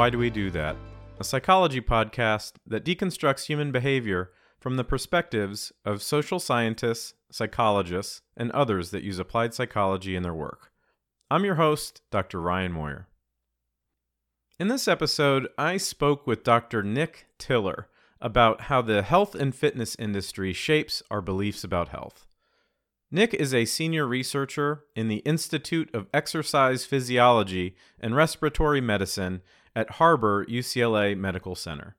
Why Do We Do That, a psychology podcast that deconstructs human behavior from the perspectives of social scientists, psychologists, and others that use applied psychology in their work. I'm your host, Dr. Ryan Moyer. In this episode, I spoke with Dr. Nick Tiller about how the health and fitness industry shapes our beliefs about health. Nick is a senior researcher in the Institute of Exercise Physiology and Respiratory Medicine at Harbor UCLA Medical Center.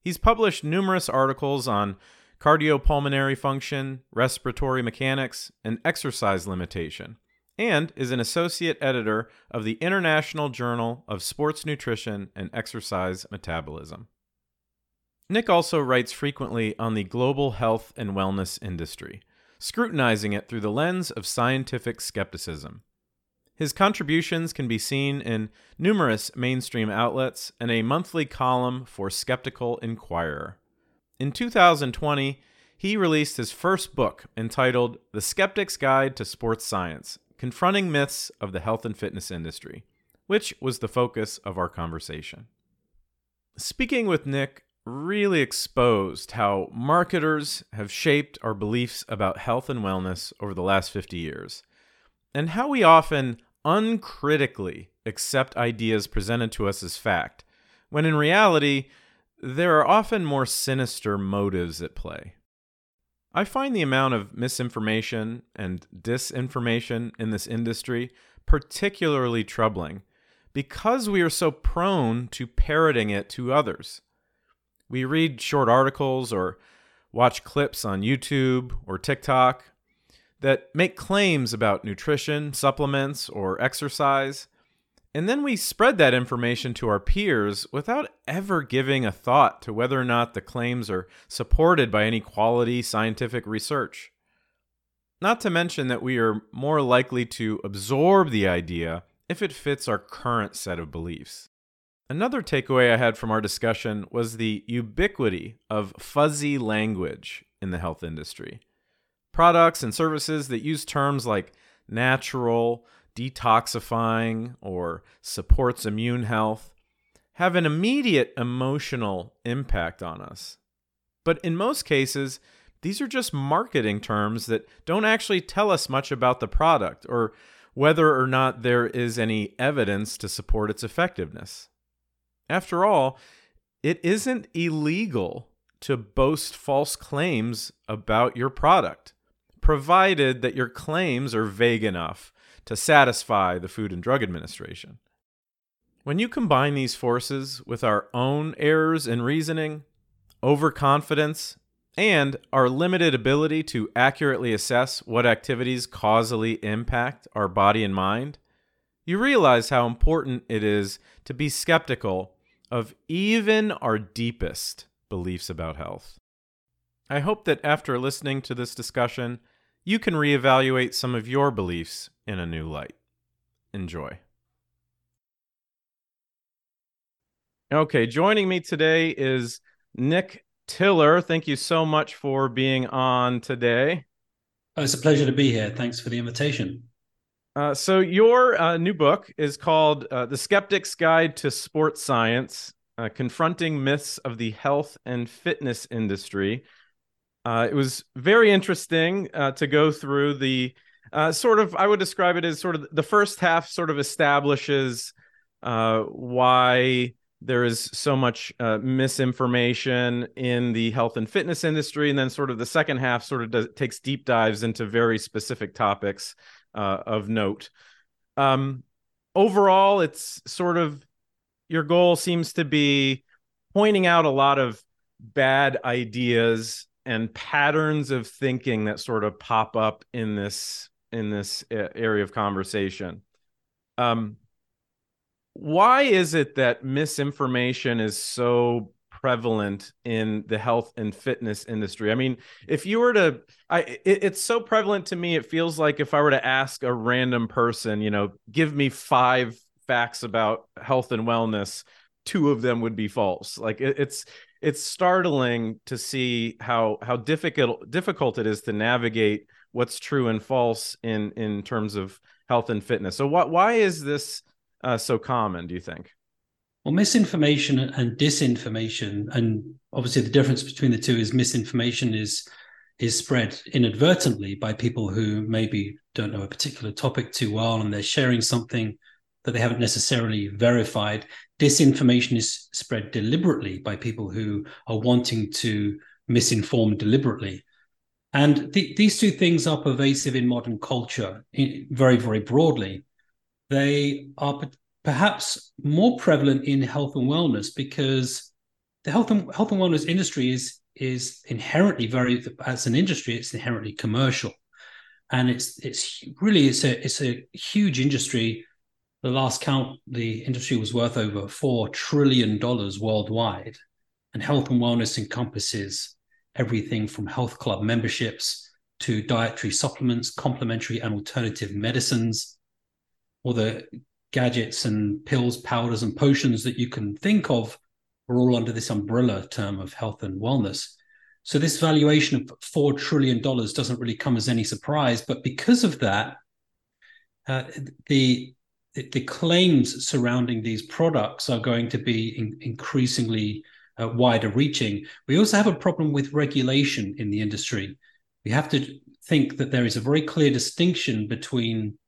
He's published numerous articles on cardiopulmonary function, respiratory mechanics, and exercise limitation, and is an associate editor of the International Journal of Sports Nutrition and Exercise Metabolism. Nick also writes frequently on the global health and wellness industry scrutinizing it through the lens of scientific skepticism. His contributions can be seen in numerous mainstream outlets and a monthly column for Skeptical Inquirer. In 2020, he released his first book entitled The Skeptic's Guide to Sports Science Confronting Myths of the Health and Fitness Industry, which was the focus of our conversation. Speaking with Nick really exposed how marketers have shaped our beliefs about health and wellness over the last 50 years, and how we often uncritically accept ideas presented to us as fact, when in reality, there are often more sinister motives at play. I find the amount of misinformation and disinformation in this industry particularly troubling because we are so prone to parroting it to others. We read short articles or watch clips on YouTube or TikTok that make claims about nutrition, supplements, or exercise, and then we spread that information to our peers without ever giving a thought to whether or not the claims are supported by any quality scientific research. Not to mention that we are more likely to absorb the idea if it fits our current set of beliefs. Another takeaway I had from our discussion was the ubiquity of fuzzy language in the health industry. Products and services that use terms like natural, detoxifying, or supports immune health have an immediate emotional impact on us. But in most cases, these are just marketing terms that don't actually tell us much about the product or whether or not there is any evidence to support its effectiveness. After all, it isn't illegal to boast false claims about your product, provided that your claims are vague enough to satisfy the Food and Drug Administration. When you combine these forces with our own errors in reasoning, overconfidence, and our limited ability to accurately assess what activities causally impact our body and mind, you realize how important it is to be skeptical of even our deepest beliefs about health. I hope that after listening to this discussion, you can reevaluate some of your beliefs in a new light. Enjoy. Okay, joining me today is Nick Tiller. Thank you so much for being on today. Oh, it's a pleasure to be here. Thanks for the invitation. Uh, so your uh, new book is called uh, "The Skeptic's Guide to Sports Science: uh, Confronting Myths of the Health and Fitness Industry." Uh, it was very interesting uh, to go through the sort of. I would describe it as sort of the first half sort of establishes why there is so much misinformation in the health and fitness industry, and then sort of the second half sort of does, takes deep dives into very specific topics uh, of note. Um, overall, it's sort of your goal seems to be pointing out a lot of bad ideas and patterns of thinking that sort of pop up in this in this area of conversation. Um, why is it that misinformation is so prevalent in the health and fitness industry. I mean, if you were to, I it, it's so prevalent to me. It feels like if I were to ask a random person, you know, give me five facts about health and wellness, two of them would be false. Like it, it's it's startling to see how how difficult difficult it is to navigate what's true and false in in terms of health and fitness. So what why is this uh, so common? Do you think? Well, misinformation and disinformation, and obviously the difference between the two is misinformation is is spread inadvertently by people who maybe don't know a particular topic too well and they're sharing something that they haven't necessarily verified. Disinformation is spread deliberately by people who are wanting to misinform deliberately. And th- these two things are pervasive in modern culture very, very broadly. They are p- perhaps more prevalent in health and wellness because the health and health and wellness industry is is inherently very as an industry it's inherently commercial and it's it's really it's a it's a huge industry the last count the industry was worth over 4 trillion dollars worldwide and health and wellness encompasses everything from health club memberships to dietary supplements complementary and alternative medicines all the gadgets and pills powders and potions that you can think of are all under this umbrella term of health and wellness. So this valuation of four trillion dollars doesn't really come as any surprise, but because of that, uh, the the claims surrounding these products are going to be in, increasingly uh, wider reaching. We also have a problem with regulation in the industry. We have to think that there is a very clear distinction between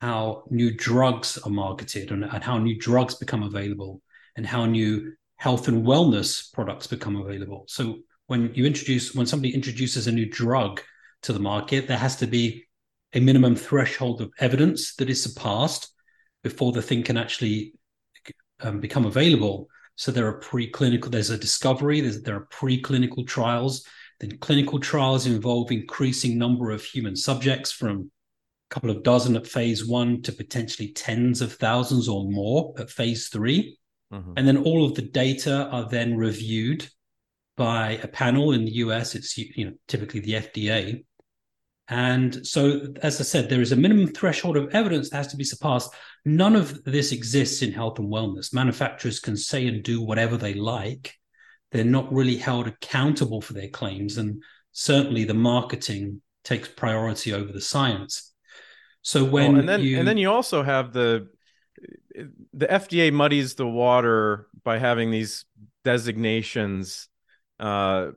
how new drugs are marketed and, and how new drugs become available and how new health and wellness products become available. So when you introduce when somebody introduces a new drug to the market, there has to be a minimum threshold of evidence that is surpassed before the thing can actually um, become available. So there are preclinical, there's a discovery, there's, there are preclinical trials, then clinical trials involve increasing number of human subjects from a couple of dozen at phase one to potentially tens of thousands or more at phase three. Mm-hmm. And then all of the data are then reviewed by a panel in the US. It's you know typically the FDA. And so, as I said, there is a minimum threshold of evidence that has to be surpassed. None of this exists in health and wellness. Manufacturers can say and do whatever they like. They're not really held accountable for their claims. And certainly the marketing takes priority over the science. So when and then you... and then you also have the the FDA muddies the water by having these designations. Uh,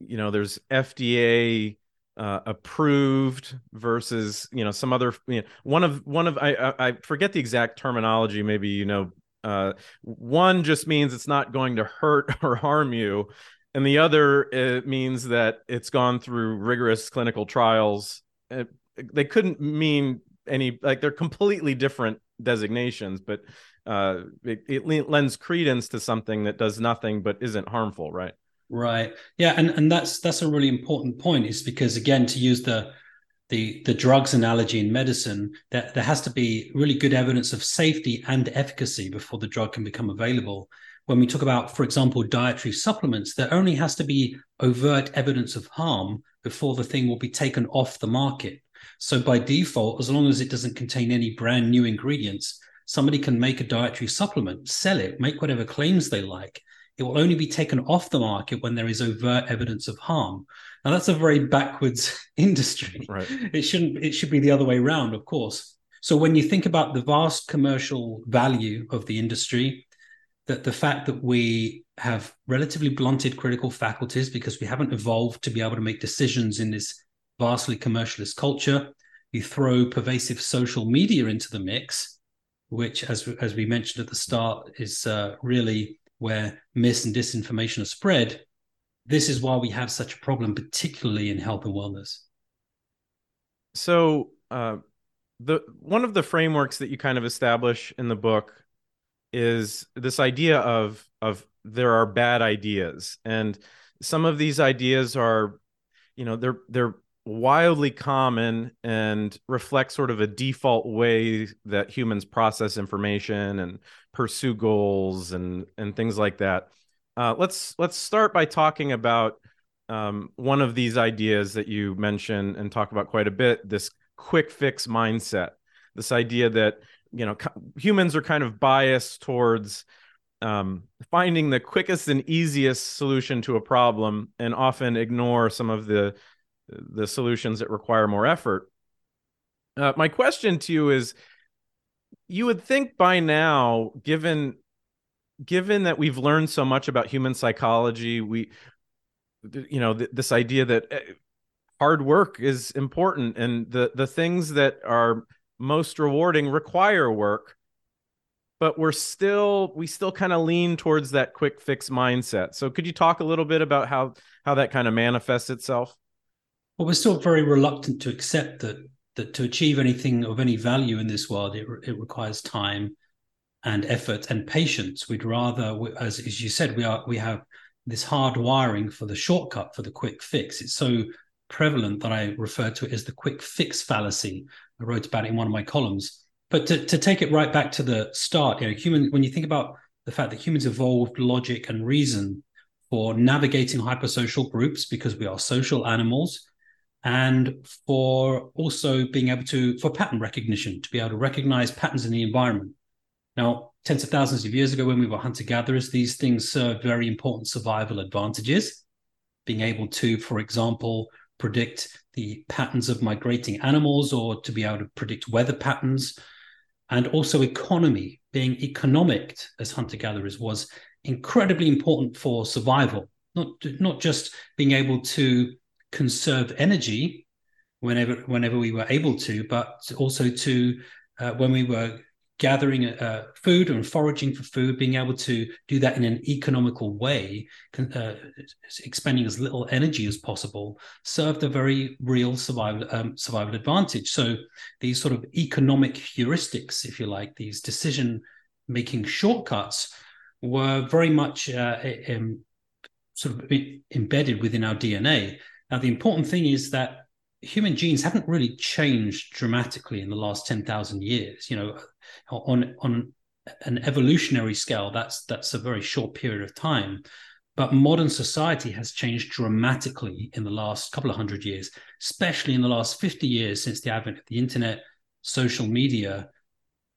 you know, there's FDA uh, approved versus you know some other you know, one of one of I, I forget the exact terminology. Maybe you know, uh, one just means it's not going to hurt or harm you, and the other it means that it's gone through rigorous clinical trials. It, they couldn't mean any like they're completely different designations, but uh, it, it lends credence to something that does nothing but isn't harmful, right? Right. Yeah, and and that's that's a really important point. Is because again, to use the the the drugs analogy in medicine, that there has to be really good evidence of safety and efficacy before the drug can become available. When we talk about, for example, dietary supplements, there only has to be overt evidence of harm before the thing will be taken off the market. So by default, as long as it doesn't contain any brand new ingredients, somebody can make a dietary supplement, sell it, make whatever claims they like. It will only be taken off the market when there is overt evidence of harm. Now that's a very backwards industry. Right. It shouldn't. It should be the other way around, of course. So when you think about the vast commercial value of the industry, that the fact that we have relatively blunted critical faculties because we haven't evolved to be able to make decisions in this vastly commercialist culture. You throw pervasive social media into the mix, which, as as we mentioned at the start, is uh, really where mis and disinformation are spread. This is why we have such a problem, particularly in health and wellness. So, uh, the one of the frameworks that you kind of establish in the book is this idea of of there are bad ideas, and some of these ideas are, you know, they're they're wildly common and reflect sort of a default way that humans process information and pursue goals and and things like that. Uh, let's let's start by talking about um, one of these ideas that you mentioned and talk about quite a bit. This quick fix mindset. This idea that you know humans are kind of biased towards um, finding the quickest and easiest solution to a problem and often ignore some of the the solutions that require more effort. Uh, my question to you is you would think by now, given given that we've learned so much about human psychology, we, you know, th- this idea that eh, hard work is important and the the things that are most rewarding require work but we're still we still kind of lean towards that quick fix mindset so could you talk a little bit about how how that kind of manifests itself well we're still very reluctant to accept that that to achieve anything of any value in this world it, it requires time and effort and patience we'd rather as, as you said we are we have this hard wiring for the shortcut for the quick fix it's so prevalent that I refer to it as the quick fix fallacy. I wrote about it in one of my columns. But to, to take it right back to the start, you know, human when you think about the fact that humans evolved logic and reason for navigating hypersocial groups because we are social animals and for also being able to for pattern recognition to be able to recognize patterns in the environment. Now tens of thousands of years ago when we were hunter gatherers these things served very important survival advantages. Being able to for example predict the patterns of migrating animals or to be able to predict weather patterns. And also, economy, being economic as hunter gatherers was incredibly important for survival, not, not just being able to conserve energy whenever whenever we were able to, but also to uh, when we were gathering uh, food and foraging for food, being able to do that in an economical way, uh, expending as little energy as possible, served a very real survival um, survival advantage. So these sort of economic heuristics, if you like, these decision making shortcuts, were very much uh, sort of embedded within our DNA. Now the important thing is that human genes haven't really changed dramatically in the last 10,000 years. You know, on on an evolutionary scale, that's that's a very short period of time. But modern society has changed dramatically in the last couple of hundred years, especially in the last 50 years since the advent of the internet, social media.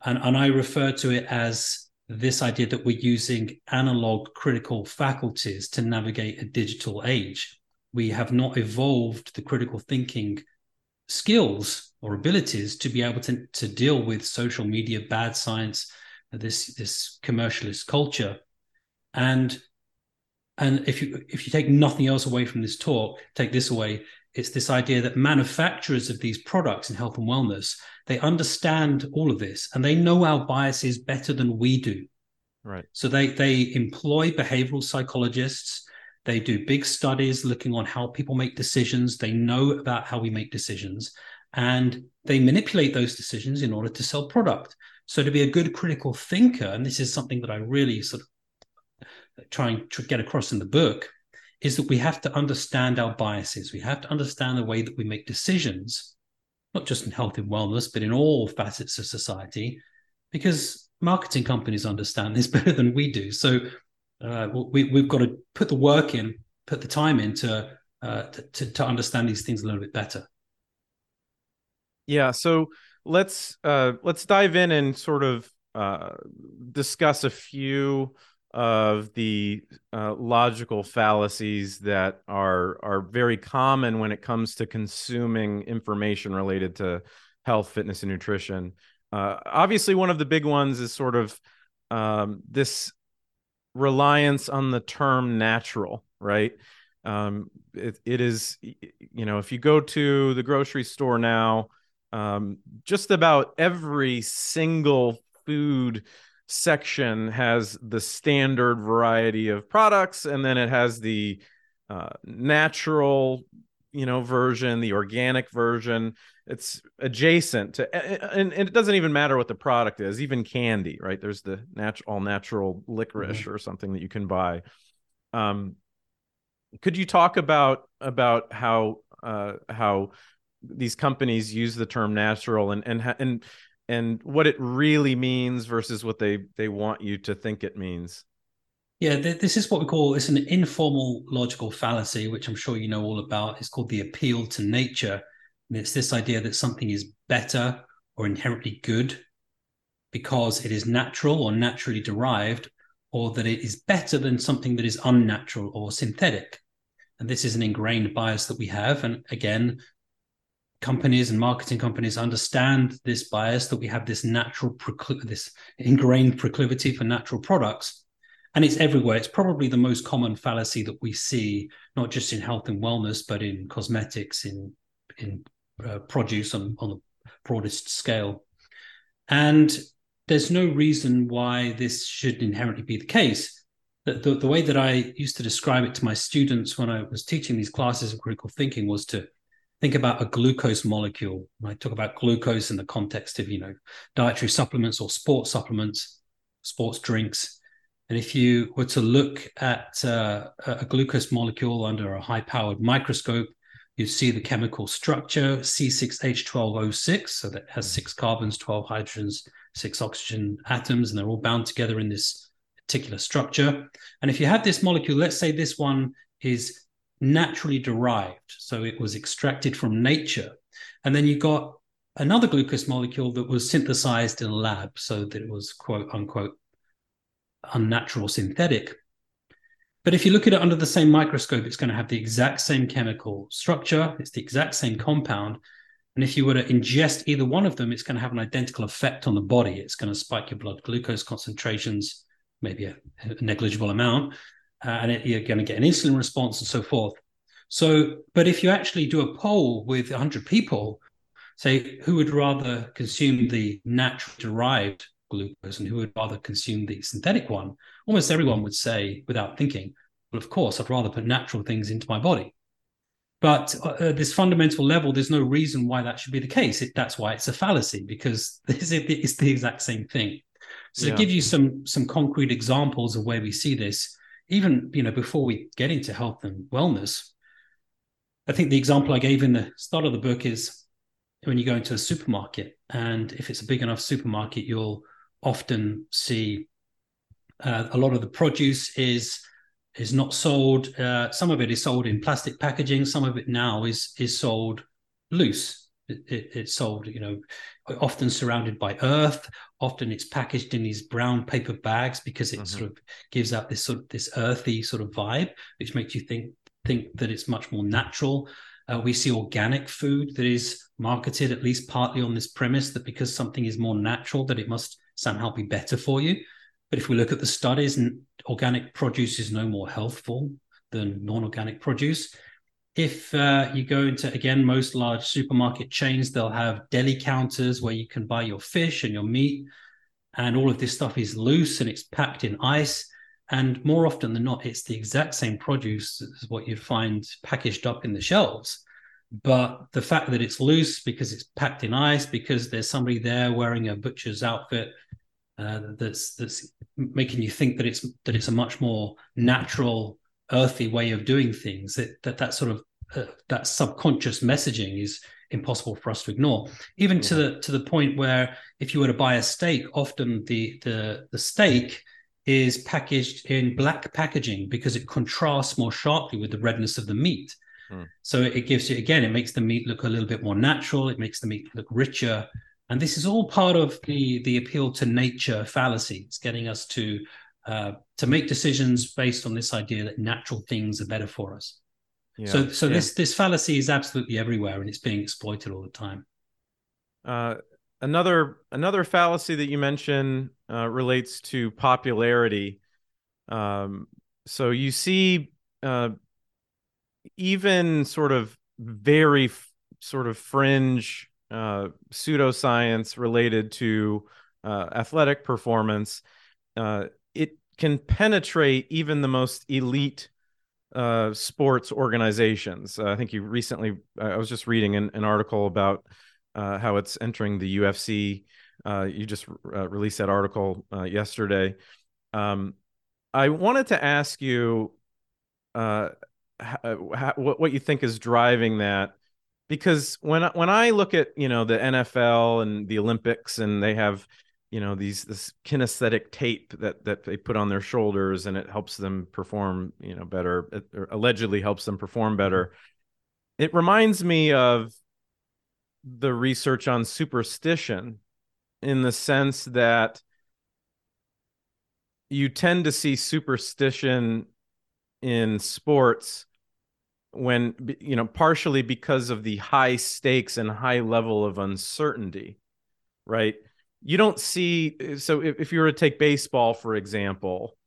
And, and I refer to it as this idea that we're using analog critical faculties to navigate a digital age we have not evolved the critical thinking skills or abilities to be able to, to deal with social media, bad science, this this commercialist culture. And and if you if you take nothing else away from this talk, take this away, it's this idea that manufacturers of these products in health and wellness, they understand all of this and they know our biases better than we do. Right. So they they employ behavioral psychologists they do big studies looking on how people make decisions. They know about how we make decisions and they manipulate those decisions in order to sell product. So to be a good critical thinker, and this is something that I really sort of trying to get across in the book, is that we have to understand our biases. We have to understand the way that we make decisions, not just in health and wellness, but in all facets of society, because marketing companies understand this better than we do. So uh, we, we've got to put the work in, put the time in to, uh, to, to understand these things a little bit better. Yeah. So let's uh, let's dive in and sort of uh, discuss a few of the uh, logical fallacies that are are very common when it comes to consuming information related to health, fitness, and nutrition. Uh, obviously, one of the big ones is sort of um, this reliance on the term natural, right? Um, it, it is, you know, if you go to the grocery store now, um, just about every single food section has the standard variety of products, and then it has the uh, natural, you know, version, the organic version it's adjacent to and, and, it doesn't even matter what the product is even candy right? There's the natural all natural licorice mm-hmm. or something that you can buy. Um could you talk about about how uh how these companies use the term natural and and and and what it really means versus what they they want you to think it means yeah this is what we call it's an informal logical fallacy which i'm sure you know all about it's called the appeal to nature and it's this idea that something is better or inherently good because it is natural or naturally derived, or that it is better than something that is unnatural or synthetic. And this is an ingrained bias that we have. And again, companies and marketing companies understand this bias that we have this natural procl- this ingrained proclivity for natural products and it's everywhere. It's probably the most common fallacy that we see, not just in health and wellness, but in cosmetics, in in uh, produce on on the broadest scale. And there's no reason why this should inherently be the case. The, the, the, way that I used to describe it to my students when I was teaching these classes of critical thinking was to think about a glucose molecule. When I talk about glucose in the context of, you know, dietary supplements or sports supplements, sports drinks. And if you were to look at uh, a glucose molecule under a high powered microscope, you'd see the chemical structure C6H12O6. So that has six carbons, 12 hydrogens, six oxygen atoms, and they're all bound together in this particular structure. And if you had this molecule, let's say this one is naturally derived, so it was extracted from nature, and then you got another glucose molecule that was synthesized in a lab, so that it was quote unquote unnatural synthetic. But if you look at it under the same microscope, it's going to have the exact same chemical structure, it's the exact same compound, and if you were to ingest either one of them, it's going to have an identical effect on the body. It's going to spike your blood glucose concentrations, maybe a, a negligible amount, uh, and it, you're going to get an insulin response and so forth. So, but if you actually do a poll with 100 people, say who would rather consume the natural derived glucose and who would rather consume the synthetic one, almost everyone would say, without thinking, well, of course, I'd rather put natural things into my body. But uh, at this fundamental level, there's no reason why that should be the case. It, that's why it's a fallacy because it's, it's the exact same thing. So yeah. to give you some some concrete examples of where we see this, even you know before we get into health and wellness, I think the example I gave in the start of the book is when you go into a supermarket, and if it's a big enough supermarket, you'll often see uh, a lot of the produce is is not sold. Uh, some of it is sold in plastic packaging. Some of it now is is sold loose. It, it, it's sold, you know, often surrounded by earth. Often it's packaged in these brown paper bags because it mm-hmm. sort of gives out this sort of this earthy sort of vibe, which makes you think think that it's much more natural. Uh, we see organic food that is marketed at least partly on this premise that because something is more natural, that it must somehow be better for you. But if we look at the studies, and organic produce is no more healthful than non-organic produce. If uh, you go into again most large supermarket chains, they'll have deli counters where you can buy your fish and your meat, and all of this stuff is loose and it's packed in ice. And more often than not, it's the exact same produce as what you'd find packaged up in the shelves. But the fact that it's loose because it's packed in ice, because there's somebody there wearing a butcher's outfit, uh, that's that's making you think that it's that it's a much more natural, earthy way of doing things. That that that sort of uh, that subconscious messaging is impossible for us to ignore. Even yeah. to the to the point where if you were to buy a steak, often the the the steak is packaged in black packaging because it contrasts more sharply with the redness of the meat. Mm. So it gives you again, it makes the meat look a little bit more natural. It makes the meat look richer. And this is all part of the the appeal to nature fallacy. It's getting us to uh, to make decisions based on this idea that natural things are better for us. Yeah. So so yeah. this this fallacy is absolutely everywhere and it's being exploited all the time. Uh, another another fallacy that you mentioned uh, relates to popularity. Um, so you see, uh, even sort of very f- sort of fringe uh, pseudoscience related to uh, athletic performance, uh, it can penetrate even the most elite uh, sports organizations. I think you recently, I was just reading an, an article about uh, how it's entering the UFC. you just released that article yesterday. Um, I wanted to ask you how, what, what you think is driving that because when when I look at you know the NFL and the Olympics and they have you know these this kinesthetic tape that that they put on their shoulders and it helps them perform you know better or allegedly helps them perform better. Mm-hmm. It reminds me of the research on superstition in the sense that you tend to see superstition in sports when you know partially because of the high stakes and high level of uncertainty right you don't see so if, if you were to take baseball for example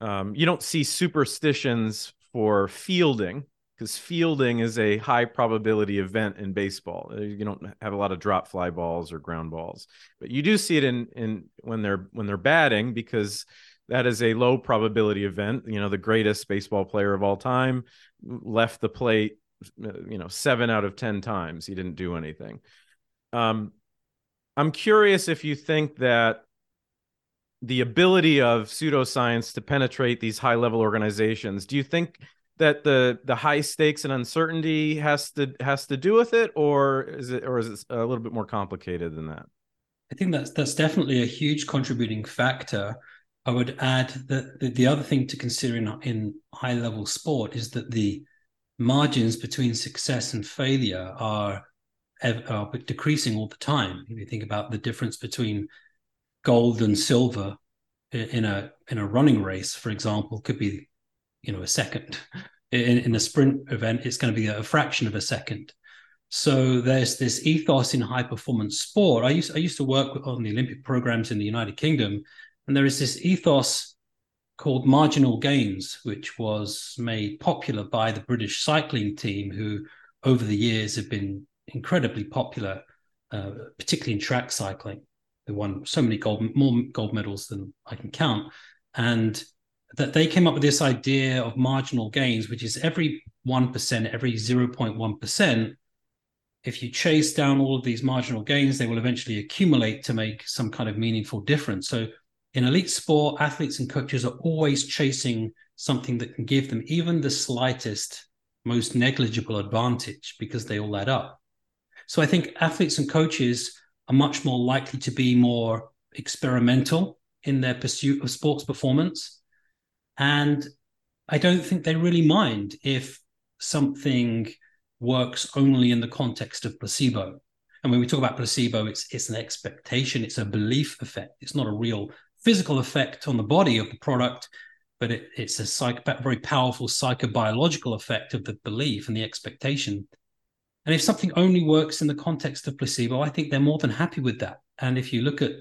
um, you don't see superstitions for fielding because fielding is a high probability event in baseball. Uh, you don't have a lot of drop fly balls or ground balls, but you do see it in in when they're when they're batting because that is a low probability event. You know, the greatest baseball player of all time left the plate, uh, you know, seven out of 10 times. He didn't do anything. Um, I'm curious if you think that the ability of pseudoscience to penetrate these high level organizations, do you think that the the high stakes and uncertainty has to has to do with it or is it or is it a little bit more complicated than that i think that's that's definitely a huge contributing factor I would add that the, other thing to consider in, in high level sport is that the margins between success and failure are, are decreasing all the time. If you think about the difference between gold and silver in a in a running race, for example, could be you know a second. In, in a sprint event, it's going to be a fraction of a second. So there's this ethos in high performance sport. I used I used to work on the Olympic programs in the United Kingdom, and there is this ethos called marginal gains, which was made popular by the British cycling team, who over the years have been incredibly popular, uh, particularly in track cycling. They won so many gold, more gold medals than I can count. And that they came up with this idea of marginal gains, which is every 1%, every 0.1%, if you chase down all of these marginal gains, they will eventually accumulate to make some kind of meaningful difference. So in elite sport, athletes and coaches are always chasing something that can give them even the slightest, most negligible advantage because they all add up. So I think athletes and coaches are much more likely to be more experimental in their pursuit of sports performance. And I don't think they really mind if something works only in the context of placebo. And when we talk about placebo, it's it's an expectation, it's a belief effect. It's not a real physical effect on the body of the product, but it, it's a psych, very powerful psychobiological effect of the belief and the expectation. And if something only works in the context of placebo, I think they're more than happy with that. And if you look at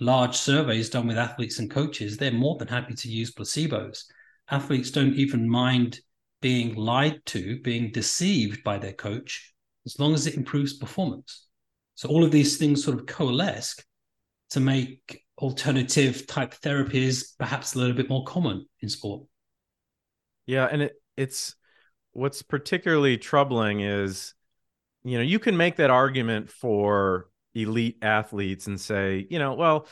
large surveys done with athletes and coaches, they're more than happy to use placebos. Athletes don't even mind being lied to, being deceived by their coach, as long as it improves performance. So all of these things sort of coalesce to make alternative type therapies perhaps a little bit more common in sport. Yeah, and it it's what's particularly troubling is you know, you can make that argument for elite athletes and say, you know, well,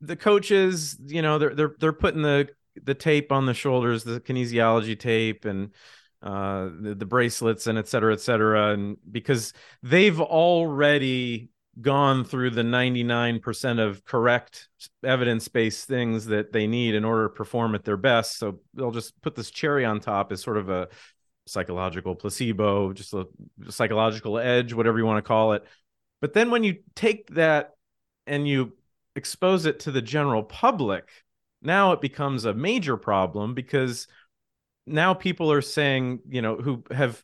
the coaches, you know, they're they're they're putting the the tape on the shoulders, the kinesiology tape and uh, the, the bracelets and et cetera, et cetera. And because they've already gone through the 99% of correct evidence-based things that they need in order to perform at their best. So they'll just put this cherry on top as sort of a psychological placebo just a psychological edge whatever you want to call it. But then when you take that and you expose it to the general public now it becomes a major problem because now people are saying you know who have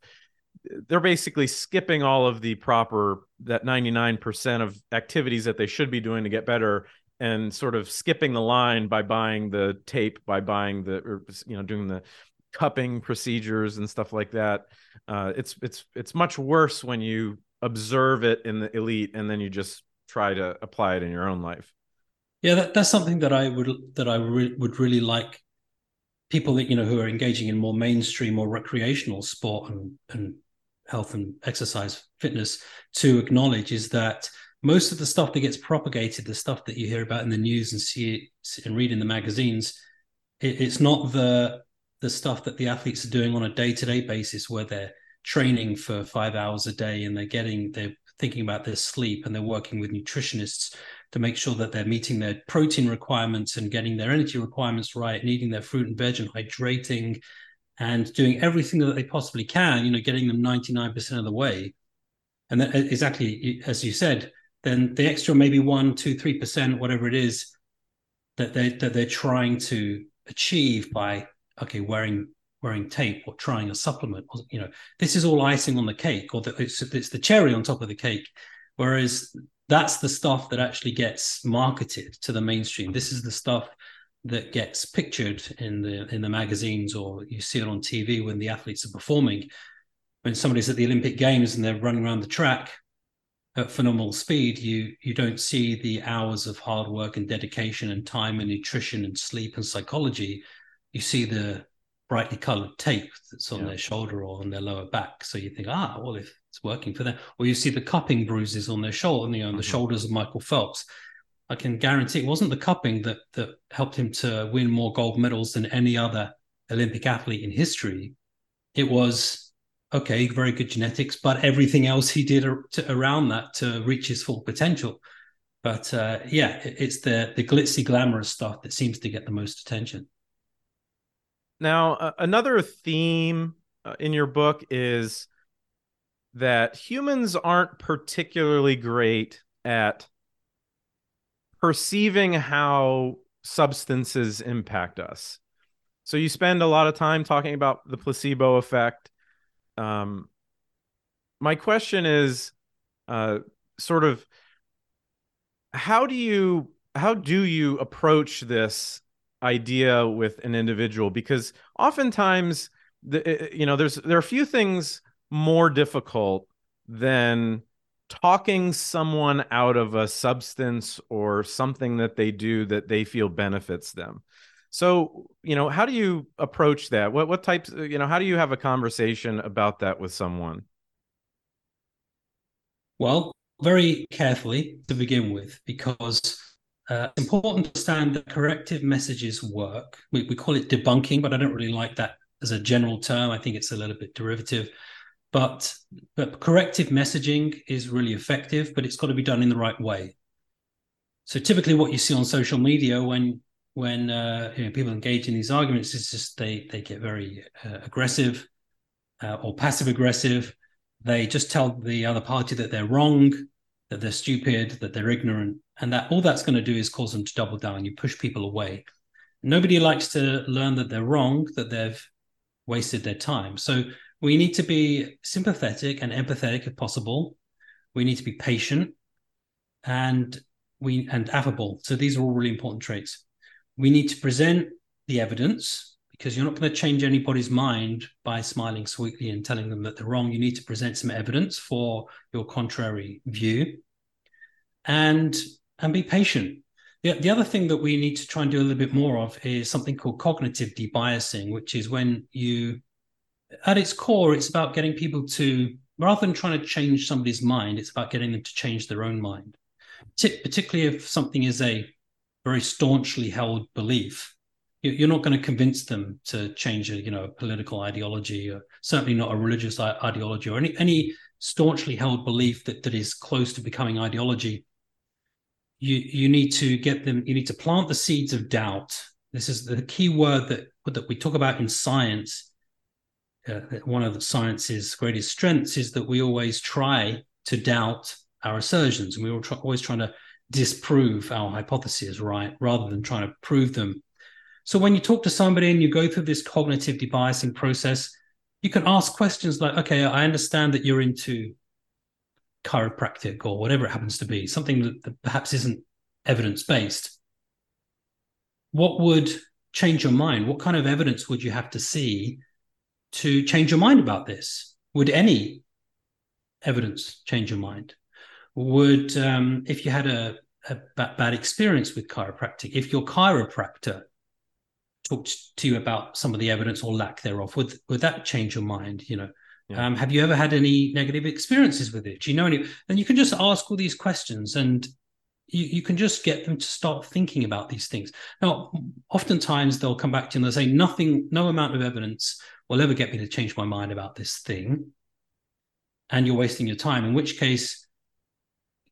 they're basically skipping all of the proper that 99% of activities that they should be doing to get better and sort of skipping the line by buying the tape by buying the or you know doing the cupping procedures and stuff like that. Uh, it's it's it's much worse when you observe it in the elite and then you just try to apply it in your own life. Yeah that, that's something that i would that i re- would really like people that you know who are engaging in more mainstream or recreational sport and and health and exercise fitness to acknowledge is that most of the stuff that gets propagated, the stuff that you hear about in the news and see and read in the magazines, it, it's not the the stuff that the athletes are doing on a day to day basis where they're training for five hours a day and they're getting they're thinking about their sleep and they're working with nutritionists to make sure that they're meeting their protein requirements and getting their energy requirements right eating their fruit and veg and hydrating and doing everything that they possibly can, you know, getting them 99% of the way. And that, exactly as you said, then the extra maybe one, two, three percent, whatever it is, that they that they're trying to achieve by okay wearing wearing tape or trying a supplement, or, you know, this is all icing on the cake, or the, it's, it's the cherry on top of the cake. Whereas that's the stuff that actually gets marketed to the mainstream. This is the stuff that gets pictured in the in the magazines or you see it on TV when the athletes are performing. When somebody's at the Olympic Games and they're running around the track at phenomenal speed, you you don't see the hours of hard work and dedication and time and nutrition and sleep and psychology. You see the brightly colored tape that's on yeah. their shoulder or on their lower back. So you think, ah, well, if it's working for them, or you see the cupping bruises on their shoulder, you know, on the mm-hmm. shoulders of Michael Phelps. I can guarantee it wasn't the cupping that that helped him to win more gold medals than any other Olympic athlete in history. It was okay, very good genetics, but everything else he did to, around that to reach his full potential. But uh, yeah, it's the the glitzy, glamorous stuff that seems to get the most attention. Now, uh, another theme uh, in your book is that humans aren't particularly great at perceiving how substances impact us. So you spend a lot of time talking about the placebo effect. Um, my question is, uh, sort of, how do you how do you approach this idea with an individual? Because oftentimes, the you know, there's there are a few things more difficult than talking someone out of a substance or something that they do that they feel benefits them. So, you know, how do you approach that? What what types, you know, how do you have a conversation about that with someone? Well, very carefully to begin with, because uh, it's important to understand that corrective messages work. We, we call it debunking, but I don't really like that as a general term. I think it's a little bit derivative but but corrective messaging is really effective but it's got to be done in the right way. So typically what you see on social media when when uh, you know, people engage in these arguments is just they they get very uh, aggressive uh, or passive aggressive. They just tell the other party that they're wrong that they're stupid that they're ignorant and that all that's going to do is cause them to double down you push people away. Nobody likes to learn that they're wrong that they've wasted their time. So we need to be sympathetic and empathetic if possible. We need to be patient and we and affable. So these are all really important traits. We need to present the evidence because you're not going to change anybody's mind by smiling sweetly and telling them that they're wrong. You need to present some evidence for your contrary view and and be patient. The, the other thing that we need to try and do a little bit more of is something called cognitive debiasing, which is when you at its core, it's about getting people to, rather than trying to change somebody's mind, it's about getting them to change their own mind. particularly if something is a very staunchly held belief, you're not going to convince them to change a you know political ideology, or certainly not a religious ideology, or any any staunchly held belief that that is close to becoming ideology. You you need to get them. You need to plant the seeds of doubt. This is the key word that that we talk about in science uh, one of the science's greatest strengths is that we always try to doubt our assertions and we're try, always trying to disprove our hypotheses right rather than trying to prove them. So when you talk to somebody and you go through this cognitive debiasing process you can ask questions like okay i understand that you're into chiropractic or whatever it happens to be something that, that perhaps isn't evidence based what would change your mind? What kind of evidence would you have to see to change your mind about this? Would any evidence change your mind? Would, um, if you had a, a bad experience with chiropractic, if your chiropractor talked to you about some of the evidence or lack thereof, would would that change your mind? You know, yeah. um, have you ever had any negative experiences with it? Do you know any? And you can just ask all these questions, and you, you can just get them to start thinking about these things. Now, oftentimes they'll come back to you and they'll say, nothing, no amount of evidence will ever get me to change my mind about this thing. And you're wasting your time, in which case,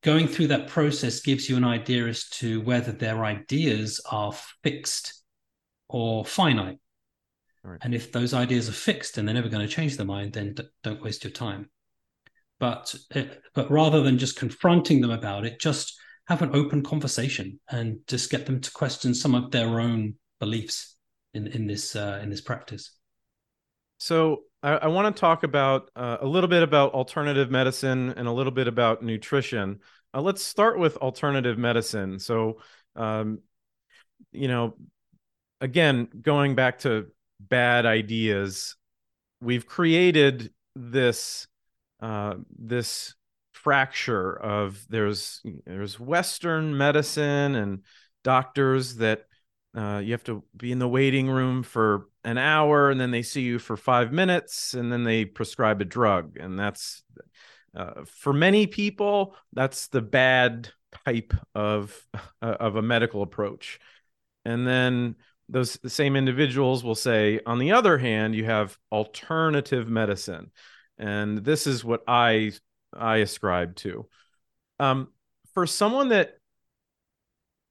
going through that process gives you an idea as to whether their ideas are fixed or finite. Right. And if those ideas are fixed and they're never going to change their mind, then d- don't waste your time. But uh, but rather than just confronting them about it, just have an open conversation and just get them to question some of their own beliefs in in this uh, in this practice. So I, I want to talk about uh, a little bit about alternative medicine and a little bit about nutrition. Uh, let's start with alternative medicine. So, um, you know, again, going back to bad ideas, we've created this uh, this fracture of there's there's Western medicine and doctors that uh, you have to be in the waiting room for an hour and then they see you for five minutes and then they prescribe a drug and that's uh, for many people that's the bad type of uh, of a medical approach. And then those same individuals will say on the other hand you have alternative medicine. And this is what i i ascribe to. Um, for someone that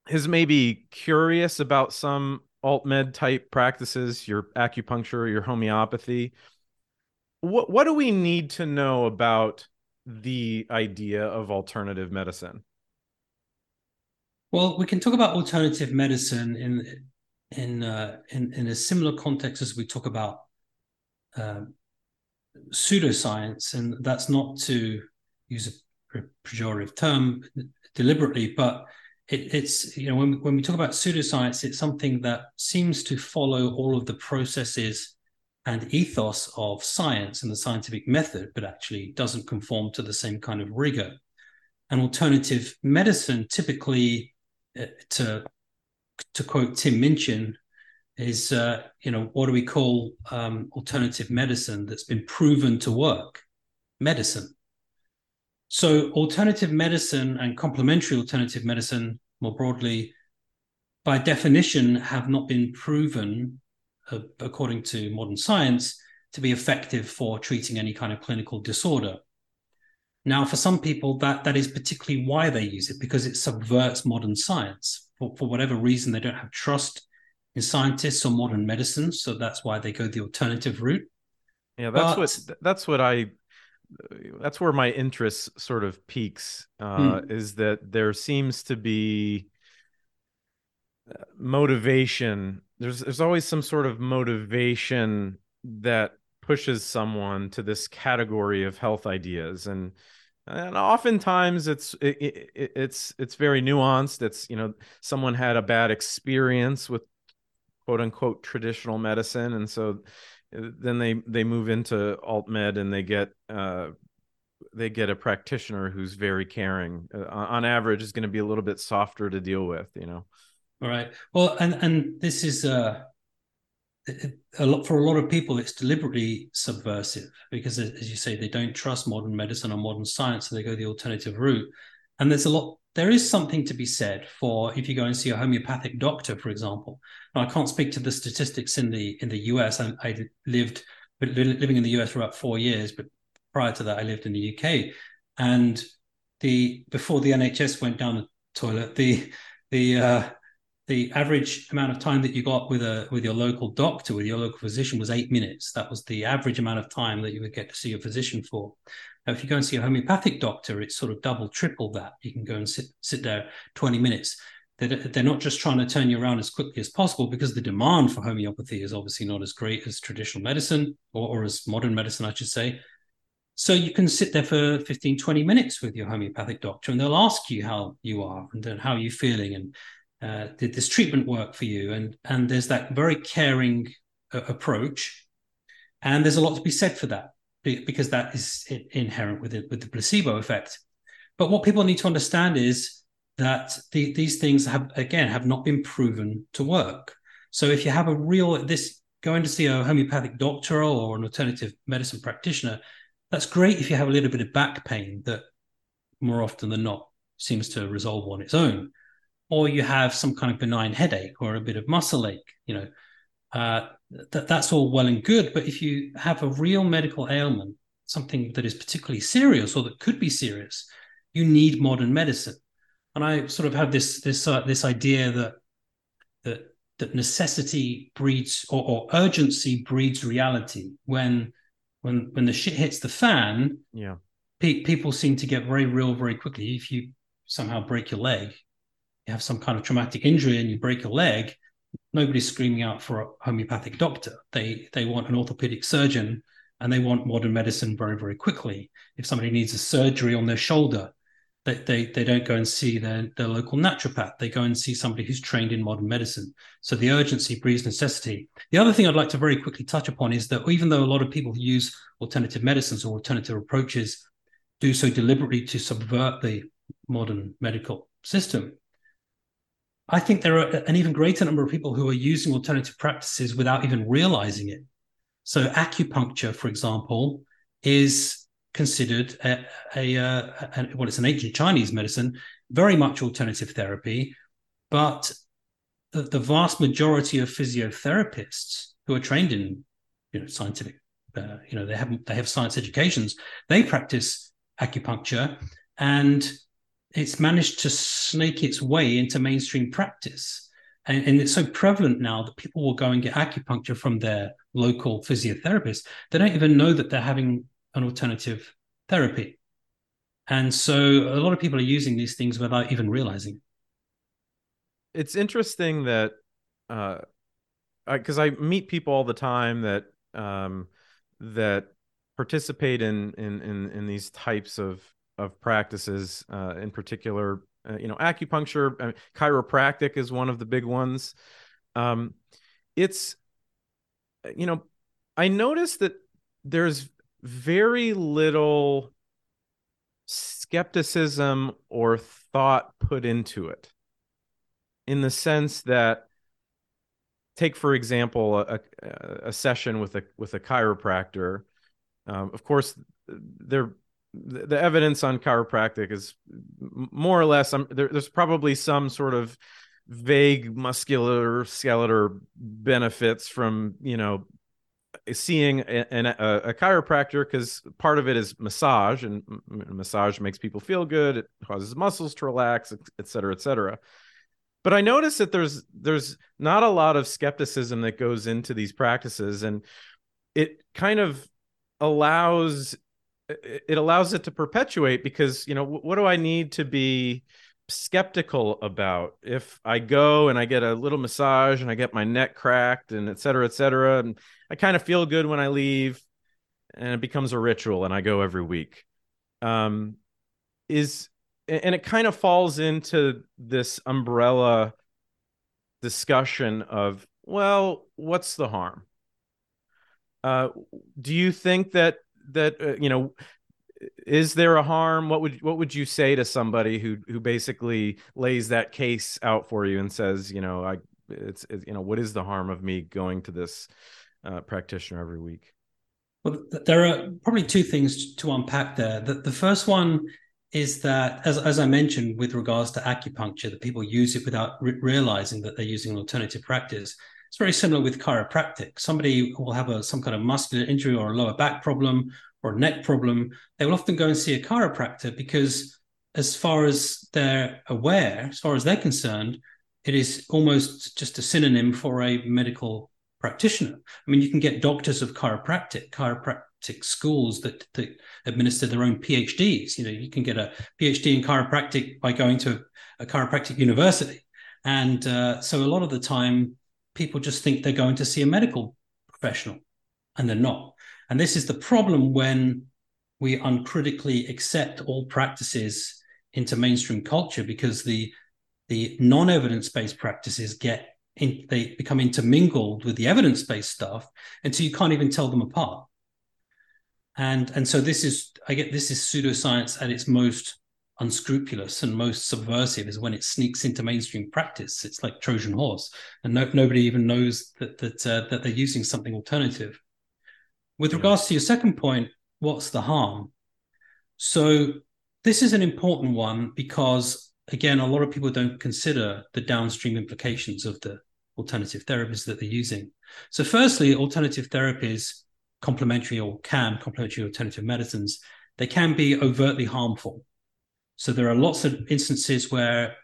is maybe curious about some alt med type practices your acupuncture your homeopathy. What what do we need to know about the idea of alternative medicine? Well we can talk about alternative medicine in in uh, in, in a similar context as we talk about uh, pseudoscience, and that's not to use a pejorative term deliberately, but it, it's you know when when we talk about pseudoscience, it's something that seems to follow all of the processes and ethos of science and the scientific method, but actually doesn't conform to the same kind of rigor. And alternative medicine typically, uh, to to quote Tim Minchin, is uh, you know what do we call um, alternative medicine that's been proven to work? Medicine. So alternative medicine and complementary alternative medicine, more broadly, by definition, have not been proven, uh, according to modern science, to be effective for treating any kind of clinical disorder. Now, for some people, that that is particularly why they use it because it subverts modern science for, for whatever reason, they don't have trust in scientists or modern medicine. So that's why they go the alternative route. Yeah, that's but, what that's what I that's where my interest sort of peaks uh, hmm. is that there seems to be uh, motivation. There's there's always some sort of motivation that pushes someone to this category of health ideas. And and oftentimes it's it, it, it's it's very nuanced. It's you know someone had a bad experience with quote unquote traditional medicine. And so then they they move into alt med and they get uh they get a practitioner who's very caring uh, on average is going to be a little bit softer to deal with you know? All right. Well and and this is uh a lot for a lot of people it's deliberately subversive because as you say they don't trust modern medicine or modern science so they go the alternative route. And there's a lot there is something to be said for if you go and see a homeopathic doctor for example. Now, i can't speak to the statistics in the in the us i, I lived living in the us for about four years but prior to that i lived in the uk and the before the nhs went down the toilet the the uh, the average amount of time that you got with a with your local doctor with your local physician was eight minutes. That was the average amount of time that you would get to see your physician for if you go and see a homeopathic doctor it's sort of double triple that. You can go and sit sit there 20 minutes. They're, they're not just trying to turn you around as quickly as possible because the demand for homeopathy is obviously not as great as traditional medicine or, or as modern medicine i should say. So you can sit there for 15 20 minutes with your homeopathic doctor and they'll ask you how you are and how are you feeling and uh, did this treatment work for you? And and there's that very caring uh, approach, and there's a lot to be said for that because that is inherent with it with the placebo effect. But what people need to understand is that the, these things have again have not been proven to work. So if you have a real this going to see a homeopathic doctor or an alternative medicine practitioner, that's great if you have a little bit of back pain that more often than not seems to resolve on its own or you have some kind of benign headache or a bit of muscle ache, you know, uh, that that's all well and good. But if you have a real medical ailment, something that is particularly serious or that could be serious, you need modern medicine. And I sort of have this this uh, this idea that that that necessity breeds or, or urgency breeds reality. When when when the shit hits the fan, yeah, pe- people seem to get very real very quickly. If you somehow break your leg, you have some kind of traumatic injury and you break a leg, nobody's screaming out for a homeopathic doctor. They they want an orthopedic surgeon and they want modern medicine very very quickly. If somebody needs a surgery on their shoulder, They, they, they don't go and see their, their local naturopath. They go and see somebody who's trained in modern medicine. So the urgency breeds necessity. The other thing I'd like to very quickly touch upon is that even though a lot of people who use alternative medicines or alternative approaches do so deliberately to subvert the modern medical system, I think there are an even greater number of people who are using alternative practices without even realizing it. So acupuncture, for example, is considered a, a, a, a well, it's an ancient Chinese medicine, very much alternative therapy, but the, the, vast majority of physiotherapists who are trained in you know scientific, uh, you know they have they have science educations, they practice acupuncture, and it's managed to snake its way into mainstream practice. And, and, it's so prevalent now that people will go and get acupuncture from their local physiotherapist. They don't even know that they're having an alternative therapy. And so a lot of people are using these things without even realizing. It's interesting that uh because I, I, meet people all the time that um that participate in in in, in these types of of practices uh in particular uh, you know acupuncture uh, chiropractic is one of the big ones. Um it's you know i noticed that there's very little skepticism or thought put into it in the sense that take for example a, a session with a with a chiropractor. Um, of course there the evidence on chiropractic is more or less um, there, there's probably some sort of vague muscular skeletal benefits from you know seeing a, a, chiropractor because part of it is massage and massage makes people feel good it causes muscles to relax et cetera et cetera. But i notice that there's there's not a lot of skepticism that goes into these practices and it kind of allows it allows it to perpetuate because you know what do i need to be skeptical about if I go and I get a little massage and I get my neck cracked and et cetera, et cetera. And I kind of feel good when I leave and it becomes a ritual and I go every week. Um, is and it kind of falls into this umbrella discussion of, well, what's the harm? Uh, do you think that that uh, you know is there a harm? What would what would you say to somebody who who basically lays that case out for you and says you know i it's, it's you know what is the harm of me going to this uh, practitioner every week? Well there are probably two things to unpack there. The, the first one is that as, as i mentioned with regards to acupuncture that people use it without re- realizing that they're using an alternative practice it's very similar with chiropractic somebody will have a some kind of muscular injury or a lower back problem or neck problem, they will often go and see a chiropractor because, as far as they're aware, as far as they're concerned, it is almost just a synonym for a medical practitioner. I mean, you can get doctors of chiropractic, chiropractic schools that, that administer their own PhDs. You know, you can get a PhD in chiropractic by going to a chiropractic university. And uh, so a lot of the time, people just think they're going to see a medical professional, and they're not. And this is the problem when we uncritically accept all practices into mainstream culture because the the non-evidence-based practices get in, they become intermingled with the evidence-based stuff until you can't even tell them apart. And and so this is I get this is pseudoscience at its most unscrupulous and most subversive is when it sneaks into mainstream practice. It's like Trojan horse, and no, nobody even knows that that uh, that they're using something alternative. With regards to your second point, what's the harm? So, this is an important one because, again, a lot of people don't consider the downstream implications of the alternative therapies that they're using. So, firstly, alternative therapies, complementary or CAM, complementary alternative medicines, they can be overtly harmful. So, there are lots of instances where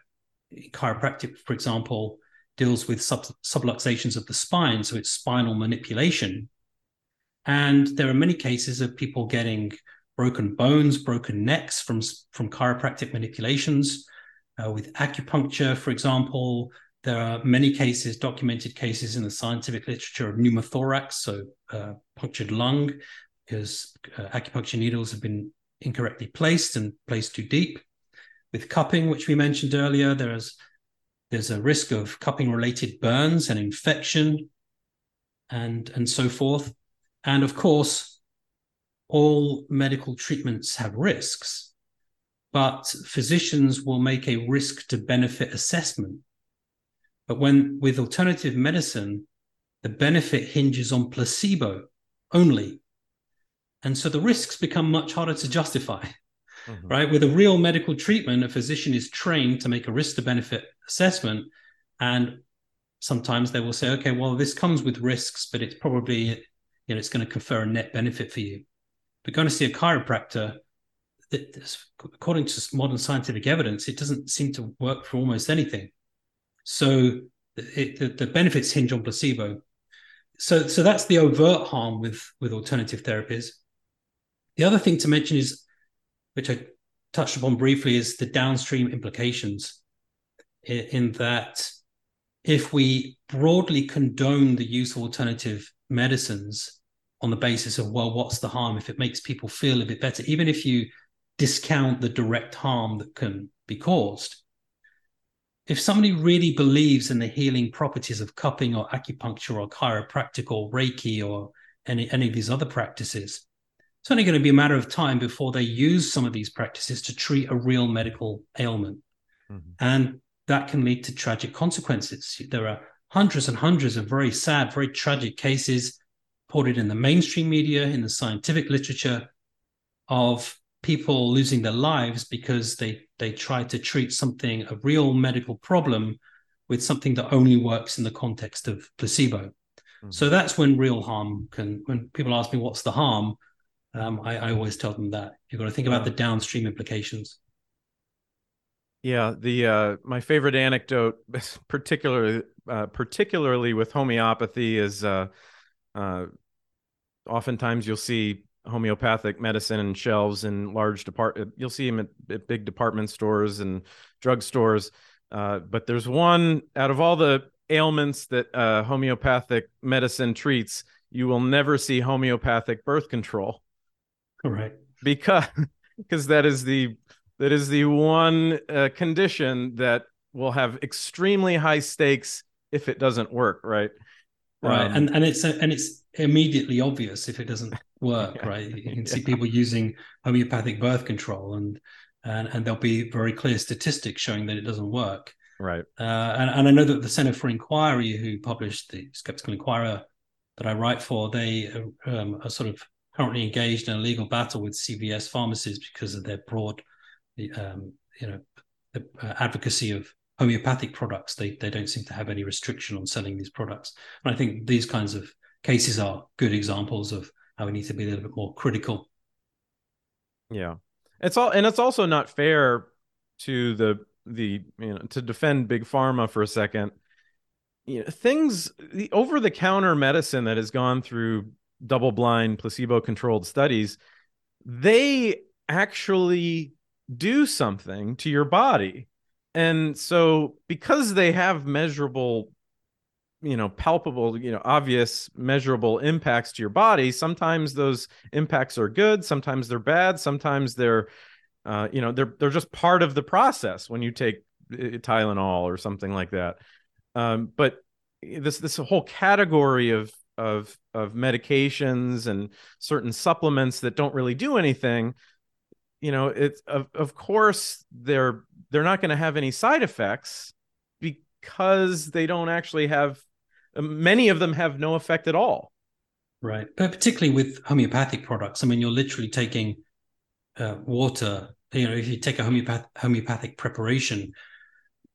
chiropractic, for example, deals with sub- subluxations of the spine. So, it's spinal manipulation and there are many cases of people getting broken bones, broken necks from, from chiropractic manipulations. Uh, with acupuncture, for example, there are many cases, documented cases in the scientific literature of pneumothorax, so uh, punctured lung, because uh, acupuncture needles have been incorrectly placed and placed too deep. with cupping, which we mentioned earlier. There's there's a risk of cupping related burns and infection and and so forth. And of course, all medical treatments have risks, but physicians will make a risk to benefit assessment. But when with alternative medicine, the benefit hinges on placebo only. And so the risks become much harder to justify. Mm-hmm. Right. With a real medical treatment, a physician is trained to make a risk to benefit assessment. And sometimes they will say, okay, well, this comes with risks, but it's probably, you know, it's going to confer a net benefit for you. But going to see a chiropractor, according to modern scientific evidence, it doesn't seem to work for almost anything. So it, the, the benefits hinge on placebo. So, so that's the overt harm with with alternative therapies. The other thing to mention is, which I touched upon briefly, is the downstream implications. In, in that, if we broadly condone the use of alternative medicines on the basis of well, what's the harm if it makes people feel a bit better, even if you discount the direct harm that can be caused, if somebody really believes in the healing properties of cupping or acupuncture or chiropractic or Reiki or any, any of these other practices, it's only going to be a matter of time before they use some of these practices to treat a real medical ailment. Mm-hmm. And that can lead to tragic consequences. There are hundreds and hundreds of very sad, very tragic cases reported in the mainstream media, in the scientific literature, of people losing their lives because they they try to treat something a real medical problem with something that only works in the context of placebo mm-hmm. so that's when real harm can when people ask me what's the harm um, I, I, always tell them that you've got to think about the downstream implications yeah the uh, my favorite anecdote particularly uh, particularly with homeopathy is uh, uh oftentimes you'll see homeopathic medicine and shelves in large depart. You'll see them at, at big department stores and drugstores. Uh, but there's one out of all the ailments that uh, homeopathic medicine treats, you will never see homeopathic birth control. Correct. Because because that is the that is the one uh, condition that will have extremely high stakes if it doesn't work. Right. Right. Um, and and it's and it's immediately obvious if it doesn't work, yeah. right? You can see people using homeopathic birth control, and and and there'll be very clear statistics showing that it doesn't work. Right. Uh, and, and I know that the Center for Inquiry, who published the Skeptical Inquirer that I write for, they um, are sort of currently engaged in a legal battle with CVS pharmacies because of their broad, um, you know, uh, advocacy of homeopathic products. They they don't seem to have any restriction on selling these products. And I think these kinds of cases are good examples of how we need to be a little bit more critical. Yeah. It's all and it's also not fair to the the you know to defend big pharma for a second. You know, things the over the counter medicine that has gone through double blind placebo controlled studies, they actually do something to your body. And so because they have measurable you know palpable you know obvious measurable impacts to your body sometimes those impacts are good sometimes they're bad sometimes they're uh, you know they're they're just part of the process when you take uh, Tylenol or something like that um, but this this whole category of of of medications and certain supplements that don't really do anything you know it's of, of course they're they're not going to have any side effects because they don't actually have many of them have no effect at all. Right. But particularly with homeopathic products, I mean, you're literally taking uh, water. You know, if you take a homeopath- homeopathic preparation,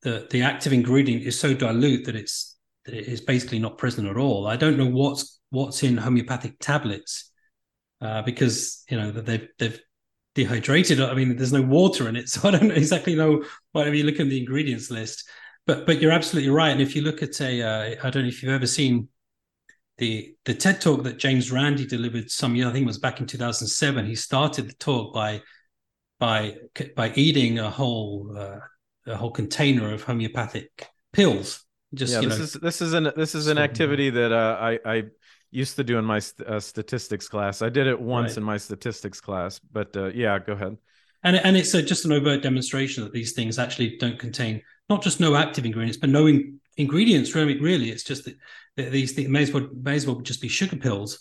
the the active ingredient is so dilute that it's that it is basically not present at all. I don't know what's what's in homeopathic tablets uh, because you know they've they've dehydrated. I mean, there's no water in it, so I don't exactly know. Whatever you look at the ingredients list, but but you're absolutely right. And if you look at a, uh, I don't know if you've ever seen the the TED talk that James Randi delivered some year, I think it was back in 2007. He started the talk by by by eating a whole uh, a whole container of homeopathic pills. Just yeah, this know, is this is an this is an activity that uh, I I used to do in my uh, statistics class. I did it once right. in my statistics class, but uh, yeah, go ahead. and and it's a, just an overt demonstration that these things actually don't contain not just no active ingredients, but no in, ingredients. Really, really, it's just that, that these things may as well may as well just be sugar pills.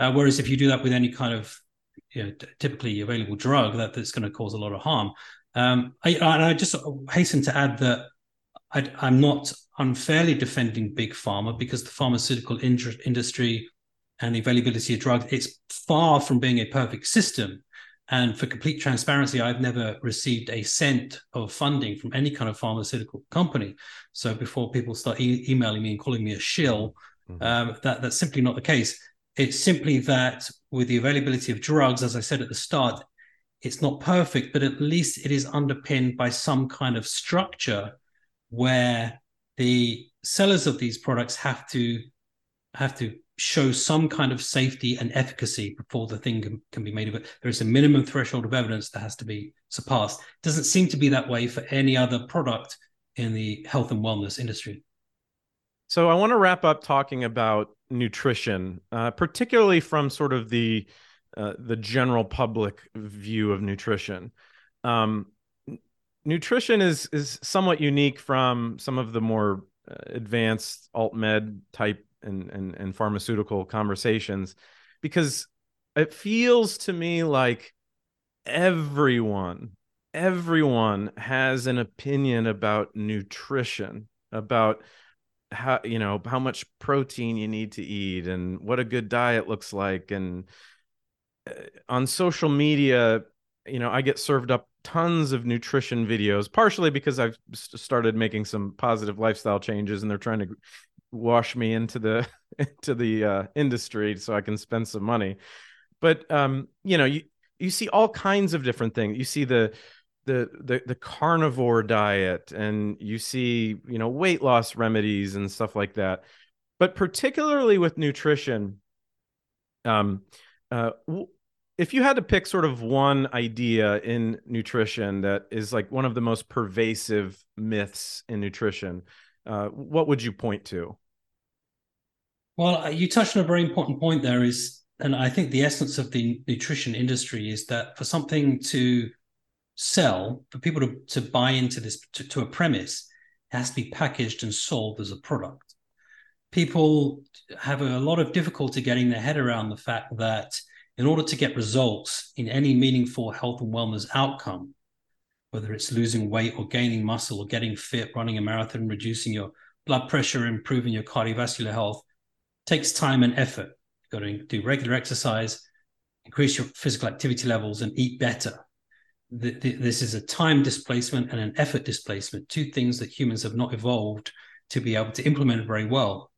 Uh, whereas if you do that with any kind of you know, typically available drug, that that's going to cause a lot of harm. Um, I, and I just hasten to add that I, am not unfairly defending big pharma because the pharmaceutical industry and the availability of drugs it's far from being a perfect system. And for complete transparency, I've never received a cent of funding from any kind of pharmaceutical company. So before people start e- emailing me and calling me a shill, mm-hmm. um, that that's simply not the case. It's simply that with the availability of drugs, as I said at the start, it's not perfect, but at least it is underpinned by some kind of structure where the sellers of these products have to have to show some kind of safety and efficacy before the thing can, can be made of it. There is a minimum threshold of evidence that has to be surpassed. It doesn't seem to be that way for any other product in the health and wellness industry. So I want to wrap up talking about nutrition, uh, particularly from sort of the uh, the general public view of nutrition. Um, nutrition is is somewhat unique from some of the more uh, advanced alt med type and, and and pharmaceutical conversations because it feels to me like everyone everyone has an opinion about nutrition about how you know how much protein you need to eat and what a good diet looks like. And uh, on social media you know i get served up tons of nutrition videos partially because i've started making some positive lifestyle changes and they're trying to wash me into the into the uh, industry so i can spend some money. But um you know you you see all kinds of different things. You see the the the the carnivore diet and you see you know weight loss remedies and stuff like that. But particularly with nutrition um uh if you had to pick sort of one idea in nutrition that is like one of the most pervasive myths in nutrition uh, what would you point to? Well uh, you touched on a very important point there is and i think the essence of the nutrition industry is that for something to sell for people to, to buy into this to, to a premise it has to be packaged and sold as a product. People have a lot of difficulty getting their head around the fact that in order to get results in any meaningful health and wellness outcome whether it's losing weight or gaining muscle or getting fit running a marathon reducing your blood pressure improving your cardiovascular health takes time and effort you've got to do regular exercise increase your physical activity levels and eat better this is a time displacement and an effort displacement, two things that humans have not evolved to be able to implement very well.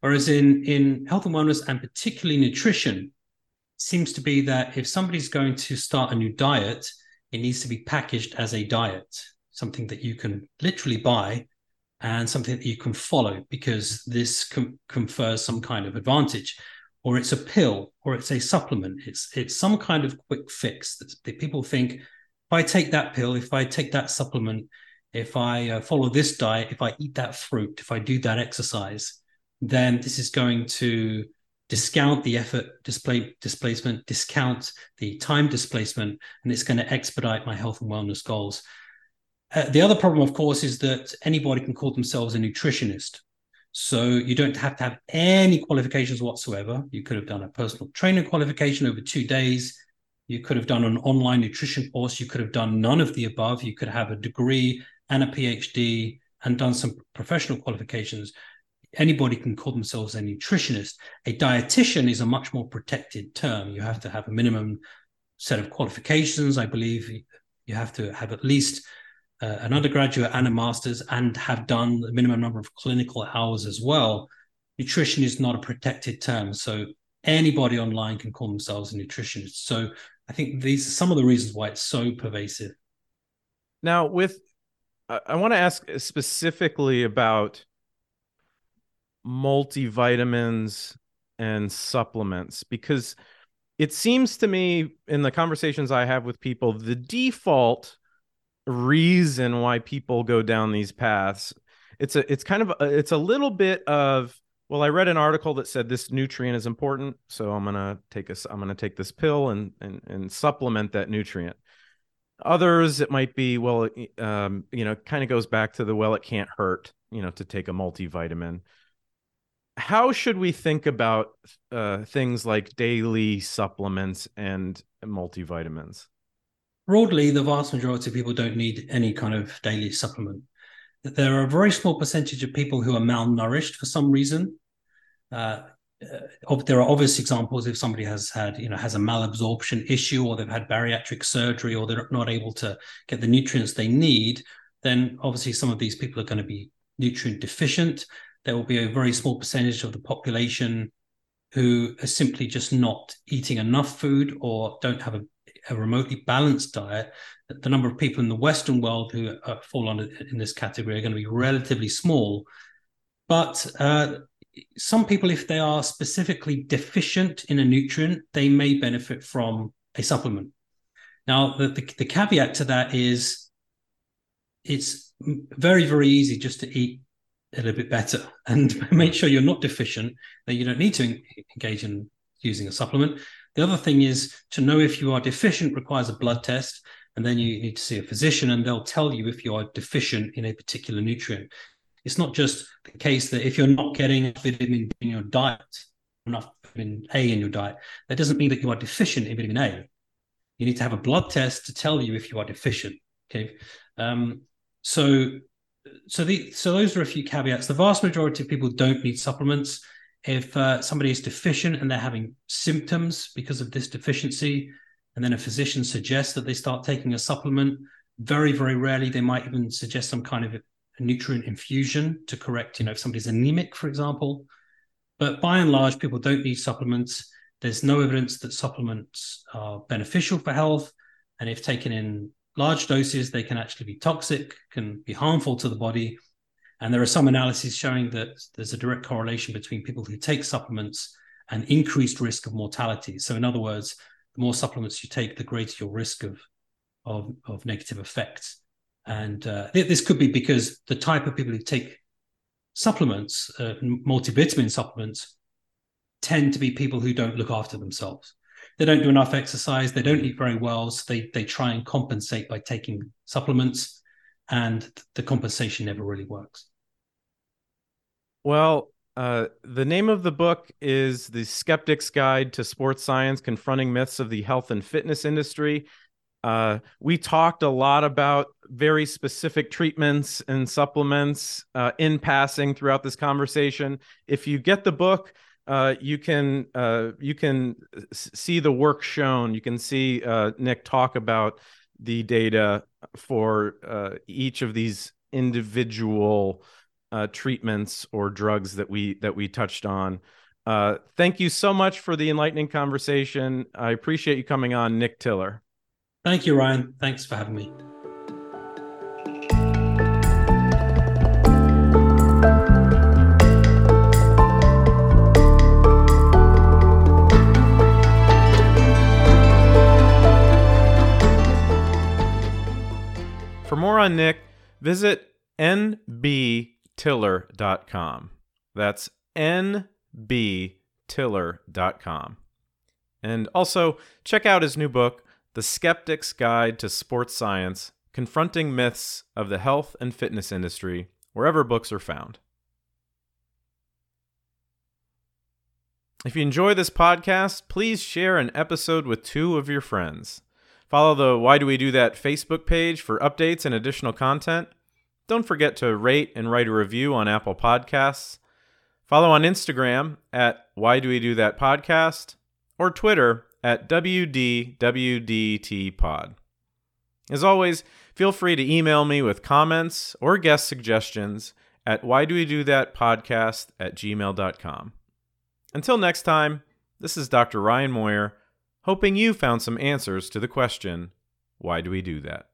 Whereas in, in health and wellness, and particularly nutrition, seems to be that if somebody's going to start a new diet, it needs to be packaged as a diet, something that you can literally buy and something that you can follow because this com- confers some kind of advantage. Or it's a pill or it's a supplement. It's it's some kind of quick fix that, that people think if I take that pill, if I take that supplement, if I uh, follow this diet, if I eat that fruit, if I do that exercise, then this is going to discount the effort display, displacement, discount the time displacement, and it's going to expedite my health and wellness goals. Uh, the other problem, of course, is that anybody can call themselves a nutritionist. So you don't have to have any qualifications whatsoever. You could have done a personal trainer qualification over two days you could have done an online nutrition course. You could have done none of the above. You could have a degree and a PhD and done some professional qualifications. Anybody can call themselves a nutritionist. A dietitian is a much more protected term. You have to have a minimum set of qualifications. I believe you have to have at least uh, an undergraduate and a master's and have done the minimum number of clinical hours as well. Nutrition is not a protected term. So anybody online can call themselves a nutritionist. So I think these are some of the reasons why it's so pervasive. Now, with I want to ask specifically about multivitamins and supplements because it seems to me in the conversations I have with people, the default reason why people go down these paths, it's a it's kind of a, it's a little bit of well, I read an article that said this nutrient is important, so I'm gonna take a I'm gonna take this pill and and and supplement that nutrient. others, it might be, well, um, you know, kind of goes back to the, well, it can't hurt, you know, to take a multivitamin. How should we think about uh, things like daily supplements and multivitamins? Broadly, the vast majority of people don't need any kind of daily supplement. There are a very small percentage of people who are malnourished for some reason. Uh, uh, there are obvious examples if somebody has had you know has a malabsorption issue or they've had bariatric surgery or they're not able to get the nutrients they need then obviously some of these people are going to be nutrient deficient there will be a very small percentage of the population who are simply just not eating enough food or don't have a, a remotely balanced diet the number of people in the western world who uh, fall under in this category are going to be relatively small but uh, some people, if they are specifically deficient in a nutrient, they may benefit from a supplement. Now, the, the, the caveat to that is it's very, very easy just to eat a little bit better and make sure you're not deficient, that you don't need to engage in using a supplement. The other thing is to know if you are deficient requires a blood test, and then you need to see a physician, and they'll tell you if you are deficient in a particular nutrient. It's not just the case that if you're not getting vitamin in your diet, enough vitamin A in your diet, that doesn't mean that you are deficient in vitamin A. You need to have a blood test to tell you if you are deficient. Okay. Um, so so the so those are a few caveats. The vast majority of people don't need supplements. If uh, somebody is deficient and they're having symptoms because of this deficiency, and then a physician suggests that they start taking a supplement, very very rarely they might even suggest some kind of a nutrient infusion to correct, you know, if somebody's anemic, for example. But by and large, people don't need supplements. There's no evidence that supplements are beneficial for health. And if taken in large doses, they can actually be toxic, can be harmful to the body. And there are some analyses showing that there's a direct correlation between people who take supplements and increased risk of mortality. So, in other words, the more supplements you take, the greater your risk of, of, of negative effects. And uh, this could be because the type of people who take supplements, uh, multivitamin supplements, tend to be people who don't look after themselves. They don't do enough exercise. They don't eat very well. So they, they try and compensate by taking supplements, and the compensation never really works. Well, uh, the name of the book is The Skeptic's Guide to Sports Science Confronting Myths of the Health and Fitness Industry. Uh, we talked a lot about very specific treatments and supplements uh, in passing throughout this conversation. If you get the book, uh, you can uh, you can see the work shown. You can see uh, Nick talk about the data for uh, each of these individual treatments or drugs that we that we touched on. thank you so much for the enlightening conversation. I appreciate you coming on, Nick Tiller. Thank you, Ryan. Thanks for having me. On Nick, visit nbtiller.com. That's nbtiller.com. And also check out his new book, the Skeptic's Guide to Sports Science Confronting Myths of the Health and Fitness Industry, wherever books are found. If you enjoy this podcast, please share an episode with two of your friends. Follow the Why Do We Do That Facebook page for updates and additional content. Don't forget to rate and write a review on Apple Podcasts. Follow on Instagram at Why Do We Do That Podcast or Twitter at WDWDTpod. As always, feel free to email me with comments or guest suggestions at why do we do that podcast at gmail.com. Until next time, this is Dr. Ryan Moyer, hoping you found some answers to the question why do we do that?